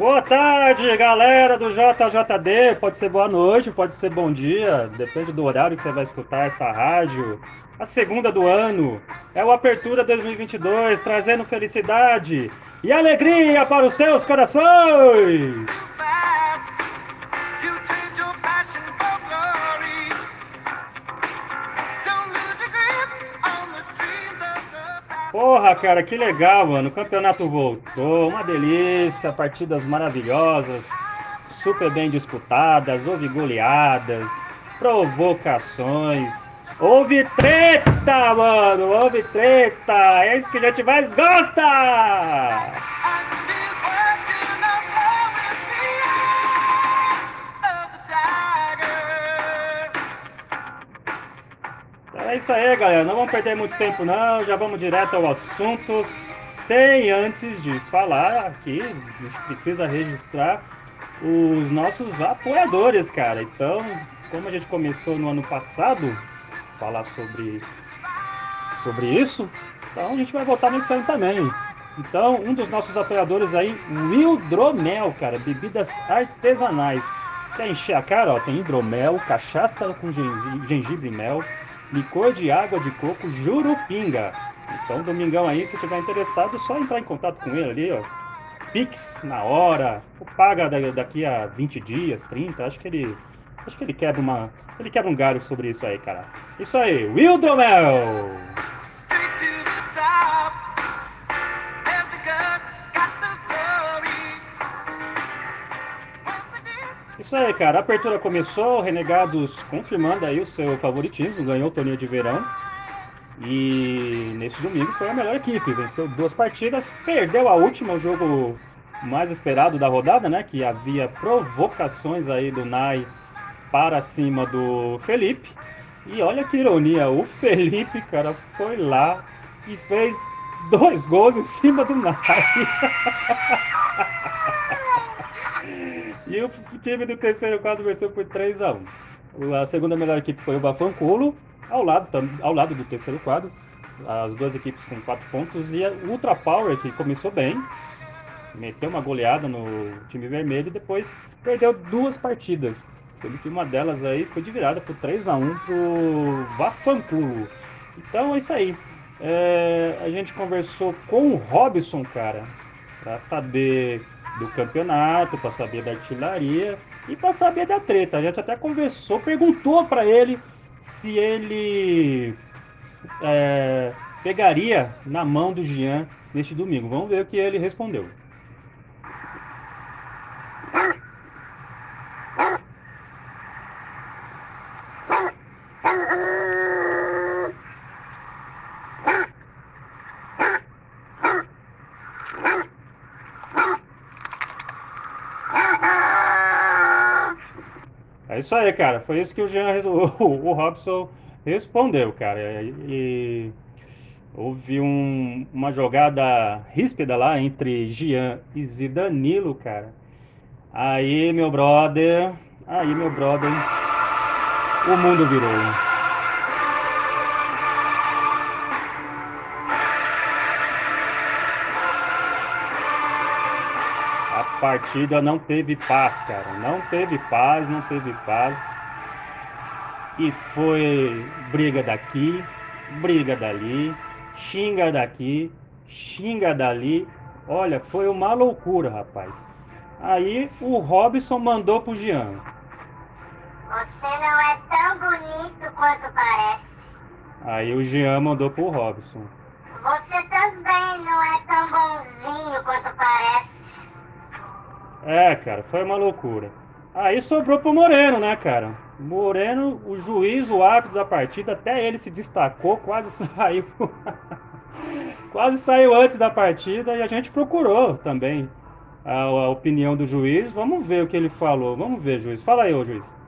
Boa tarde, galera do JJD. Pode ser boa noite, pode ser bom dia, depende do horário que você vai escutar essa rádio. A segunda do ano é o Apertura 2022, trazendo felicidade e alegria para os seus corações. Porra, cara, que legal, mano. O campeonato voltou, uma delícia, partidas maravilhosas, super bem disputadas, houve goleadas, provocações, houve treta, mano, houve treta, é isso que a gente mais gosta! Isso aí, galera. Não vamos perder muito tempo, não. Já vamos direto ao assunto. Sem antes de falar aqui, a gente precisa registrar os nossos apoiadores, cara. Então, como a gente começou no ano passado falar sobre sobre isso, então a gente vai voltar nesse ano também. Então, um dos nossos apoiadores aí, o Hidromel, cara, bebidas artesanais. Quer encher a cara, ó, tem hidromel, cachaça com gengibre e mel, licor de água de coco Jurupinga. Então, domingão aí, se tiver interessado, é só entrar em contato com ele ali, ó. Pix na hora, paga daqui a 20 dias, 30, acho que ele. Acho que ele quebra uma. Ele quebra um galho sobre isso aí, cara. Isso aí, Wildromel! Isso aí, cara. A apertura começou, Renegados confirmando aí o seu favoritismo, ganhou o torneio de verão. E nesse domingo foi a melhor equipe, venceu duas partidas, perdeu a última, o jogo mais esperado da rodada, né? Que havia provocações aí do Nai para cima do Felipe. E olha que ironia, o Felipe, cara, foi lá e fez dois gols em cima do Nai. E o time do terceiro quadro venceu por 3 a 1 A segunda melhor equipe foi o Bafanculo, ao lado, ao lado do terceiro quadro. As duas equipes com 4 pontos. E a Ultra Power, que começou bem, meteu uma goleada no time vermelho e depois perdeu duas partidas. Sendo que uma delas aí foi de virada por 3 a 1 pro Bafanculo. Então é isso aí. É, a gente conversou com o Robson, cara, para saber do campeonato, para saber da artilharia e para saber da treta. A gente até conversou, perguntou para ele se ele é, pegaria na mão do Jean neste domingo. Vamos ver o que ele respondeu. Isso aí, cara. Foi isso que o Jean, o, o Robson respondeu, cara. E houve um, uma jogada ríspida lá entre Jean e Zidanilo, cara. Aí, meu brother, aí, meu brother, o mundo virou. Partida não teve paz, cara. Não teve paz, não teve paz. E foi briga daqui, briga dali, xinga daqui, xinga dali. Olha, foi uma loucura, rapaz. Aí o Robson mandou pro Jean. Você não é tão bonito quanto parece. Aí o Jean mandou pro Robson. Você também não é tão bonzinho quanto parece. É, cara, foi uma loucura. Aí sobrou pro Moreno, né, cara? Moreno, o juiz, o árbitro da partida, até ele se destacou, quase saiu. quase saiu antes da partida e a gente procurou também a, a, opinião do juiz. Vamos ver o que ele falou. Vamos ver, juiz. Fala aí, ô juiz.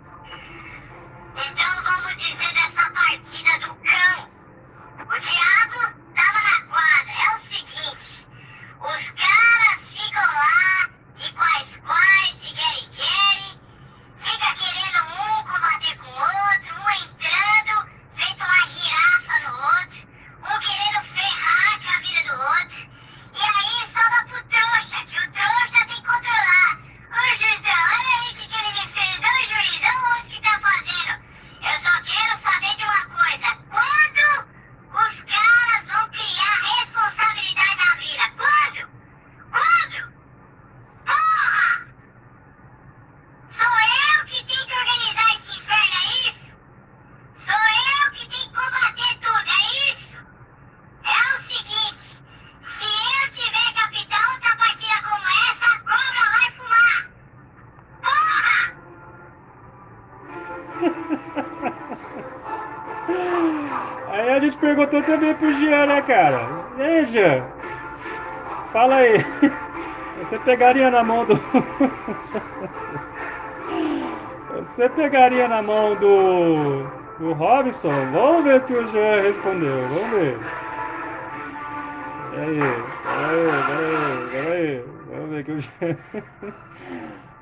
Perguntou também pro Jean, né, cara? E aí, Jean? Fala aí. Você pegaria na mão do. Você pegaria na mão do. do Robson? Vamos ver o que o Jean respondeu. Vamos ver. Peraí, peraí, peraí, peraí. Vamos ver o que o Jean.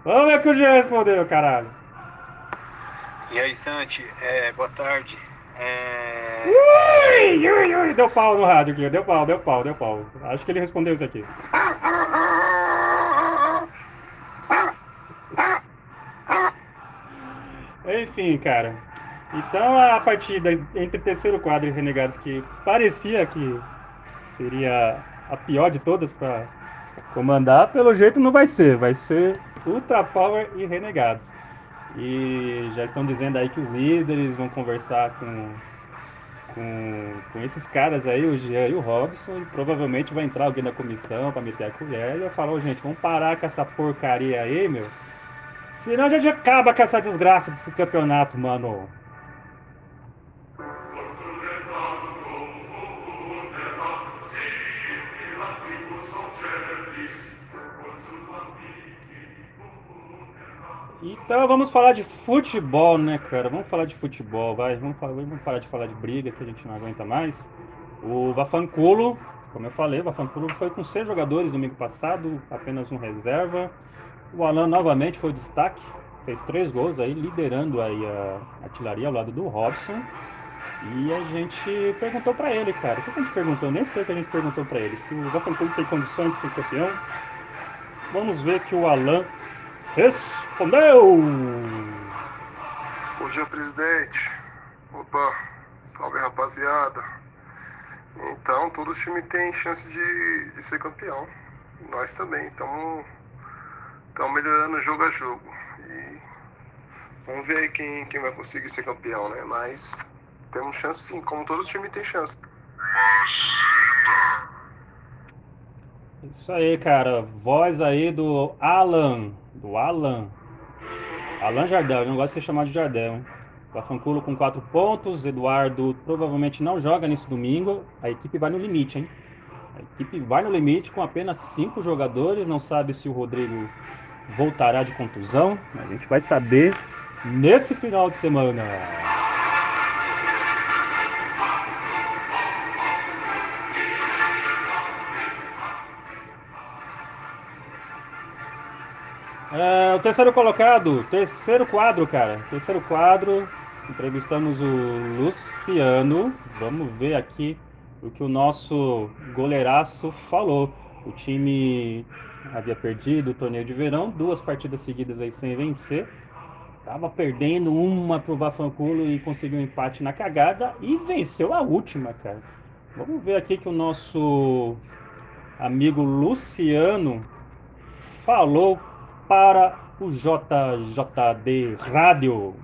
Vamos ver o que o Jean respondeu, caralho. E aí, Santi, é, boa tarde. É... Ui, ui, ui, deu pau no rádio aqui, deu pau, deu pau, deu pau. Acho que ele respondeu isso aqui. Enfim, cara. Então a partida entre terceiro quadro e Renegados, que parecia que seria a pior de todas para comandar, pelo jeito não vai ser. Vai ser Ultra Power e Renegados. E já estão dizendo aí que os líderes vão conversar com, com, com esses caras aí, o Jean e o Robson, e provavelmente vai entrar alguém da comissão para meter a colher e vai falar, oh, gente, vamos parar com essa porcaria aí, meu. Senão gente acaba com essa desgraça desse campeonato, mano. Então vamos falar de futebol, né, cara? Vamos falar de futebol, vai. Vamos, falar, vamos parar de falar de briga que a gente não aguenta mais. O Vafanculo, como eu falei, o Vafanculo foi com seis jogadores domingo passado, apenas um reserva. O Alan novamente foi o destaque, fez três gols aí, liderando aí a artilharia ao lado do Robson. E a gente perguntou para ele, cara. O que a gente perguntou? Nem sei o que a gente perguntou para ele. Se o Vafanculo tem condições de ser campeão. Vamos ver que o Alan respondeu! Bom dia, presidente. Opa, salve rapaziada. Então, todo time tem chance de, de ser campeão. Nós também. Estamos melhorando jogo a jogo. E vamos ver aí quem, quem vai conseguir ser campeão, né? Mas temos chance sim, como todos os times têm chance. Isso aí, cara. Voz aí do Alan. Do Alan. Alan Jardel, eu não gosto de ser chamado de Jardel, hein? Bafanculo com quatro pontos. Eduardo provavelmente não joga nesse domingo. A equipe vai no limite, hein? A equipe vai no limite com apenas cinco jogadores. Não sabe se o Rodrigo voltará de contusão. A gente vai saber nesse final de semana. É, o terceiro colocado, terceiro quadro, cara. Terceiro quadro. Entrevistamos o Luciano. Vamos ver aqui o que o nosso goleiraço falou. O time havia perdido o torneio de verão, duas partidas seguidas aí sem vencer. Tava perdendo uma pro Bafanculo e conseguiu um empate na cagada e venceu a última, cara. Vamos ver aqui que o nosso amigo Luciano falou para o JJD Rádio.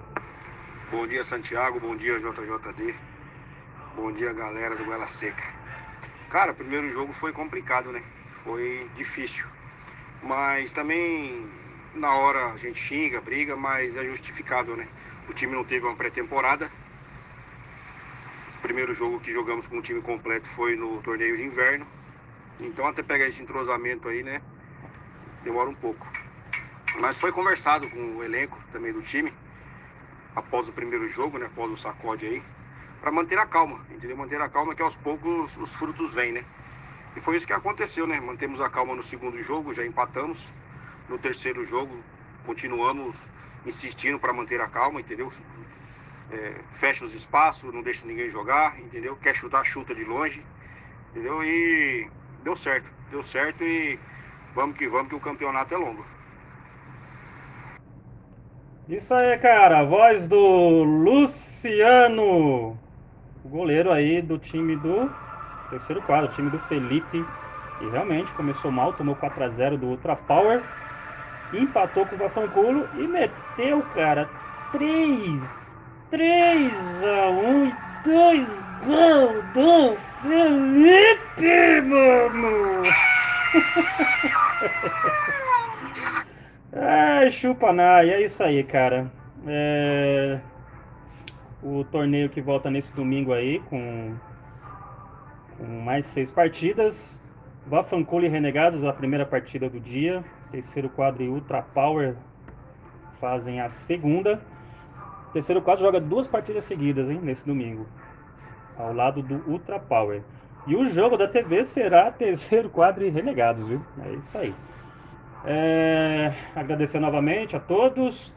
Bom dia, Santiago. Bom dia, JJD. Bom dia, galera do Goela Seca. Cara, o primeiro jogo foi complicado, né? Foi difícil. Mas também na hora a gente xinga, briga, mas é justificável, né? O time não teve uma pré-temporada. O primeiro jogo que jogamos com o time completo foi no torneio de inverno. Então até pegar esse entrosamento aí, né? Demora um pouco. Mas foi conversado com o elenco também do time, após o primeiro jogo, né? Após o sacode aí, para manter a calma, entendeu? Manter a calma que aos poucos os frutos vêm, né? E foi isso que aconteceu, né? Mantemos a calma no segundo jogo, já empatamos. No terceiro jogo, continuamos insistindo para manter a calma, entendeu? É, fecha os espaços, não deixa ninguém jogar, entendeu? Quer chutar, chuta de longe, entendeu? E deu certo, deu certo e vamos que vamos, que o campeonato é longo. Isso aí, cara. A voz do Luciano, o goleiro aí do time do terceiro quadro, time do Felipe. E realmente começou mal, tomou 4 a 0 do Ultra Power, empatou com o Vafanculo e meteu, cara, 3, 3 a 1 e 2 gols do Felipe, mano! Ai, chupa na, e é isso aí, cara. É... torneio que volta nesse domingo aí com, com mais seis partidas. Vafancole e Renegados, a primeira partida do dia. Terceiro quadro e Ultra Power fazem a segunda. Terceiro quadro joga duas partidas seguidas, hein, nesse domingo. Ao lado do Ultra Power. E o jogo da TV será terceiro quadro e Renegados, viu? É isso aí. É, agradecer novamente a todos.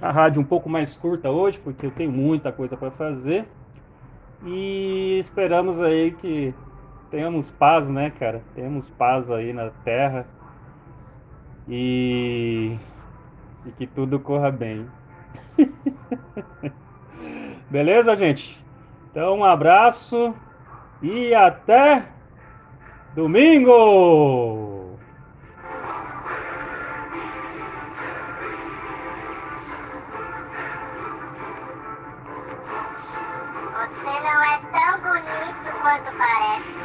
A rádio um pouco mais curta hoje, porque eu tenho muita coisa para fazer. E esperamos aí que tenhamos paz, né, cara? Tenhamos paz aí na terra. E, e que tudo corra bem. Beleza, gente? Então, um abraço e até domingo! Você não é tão bonito quanto parece.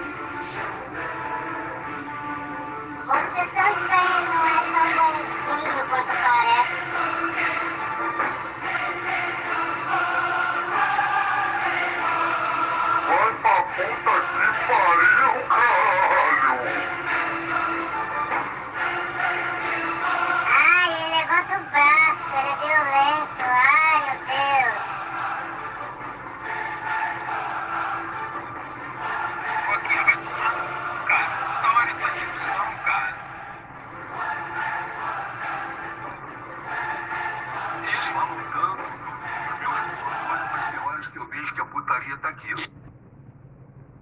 Você também não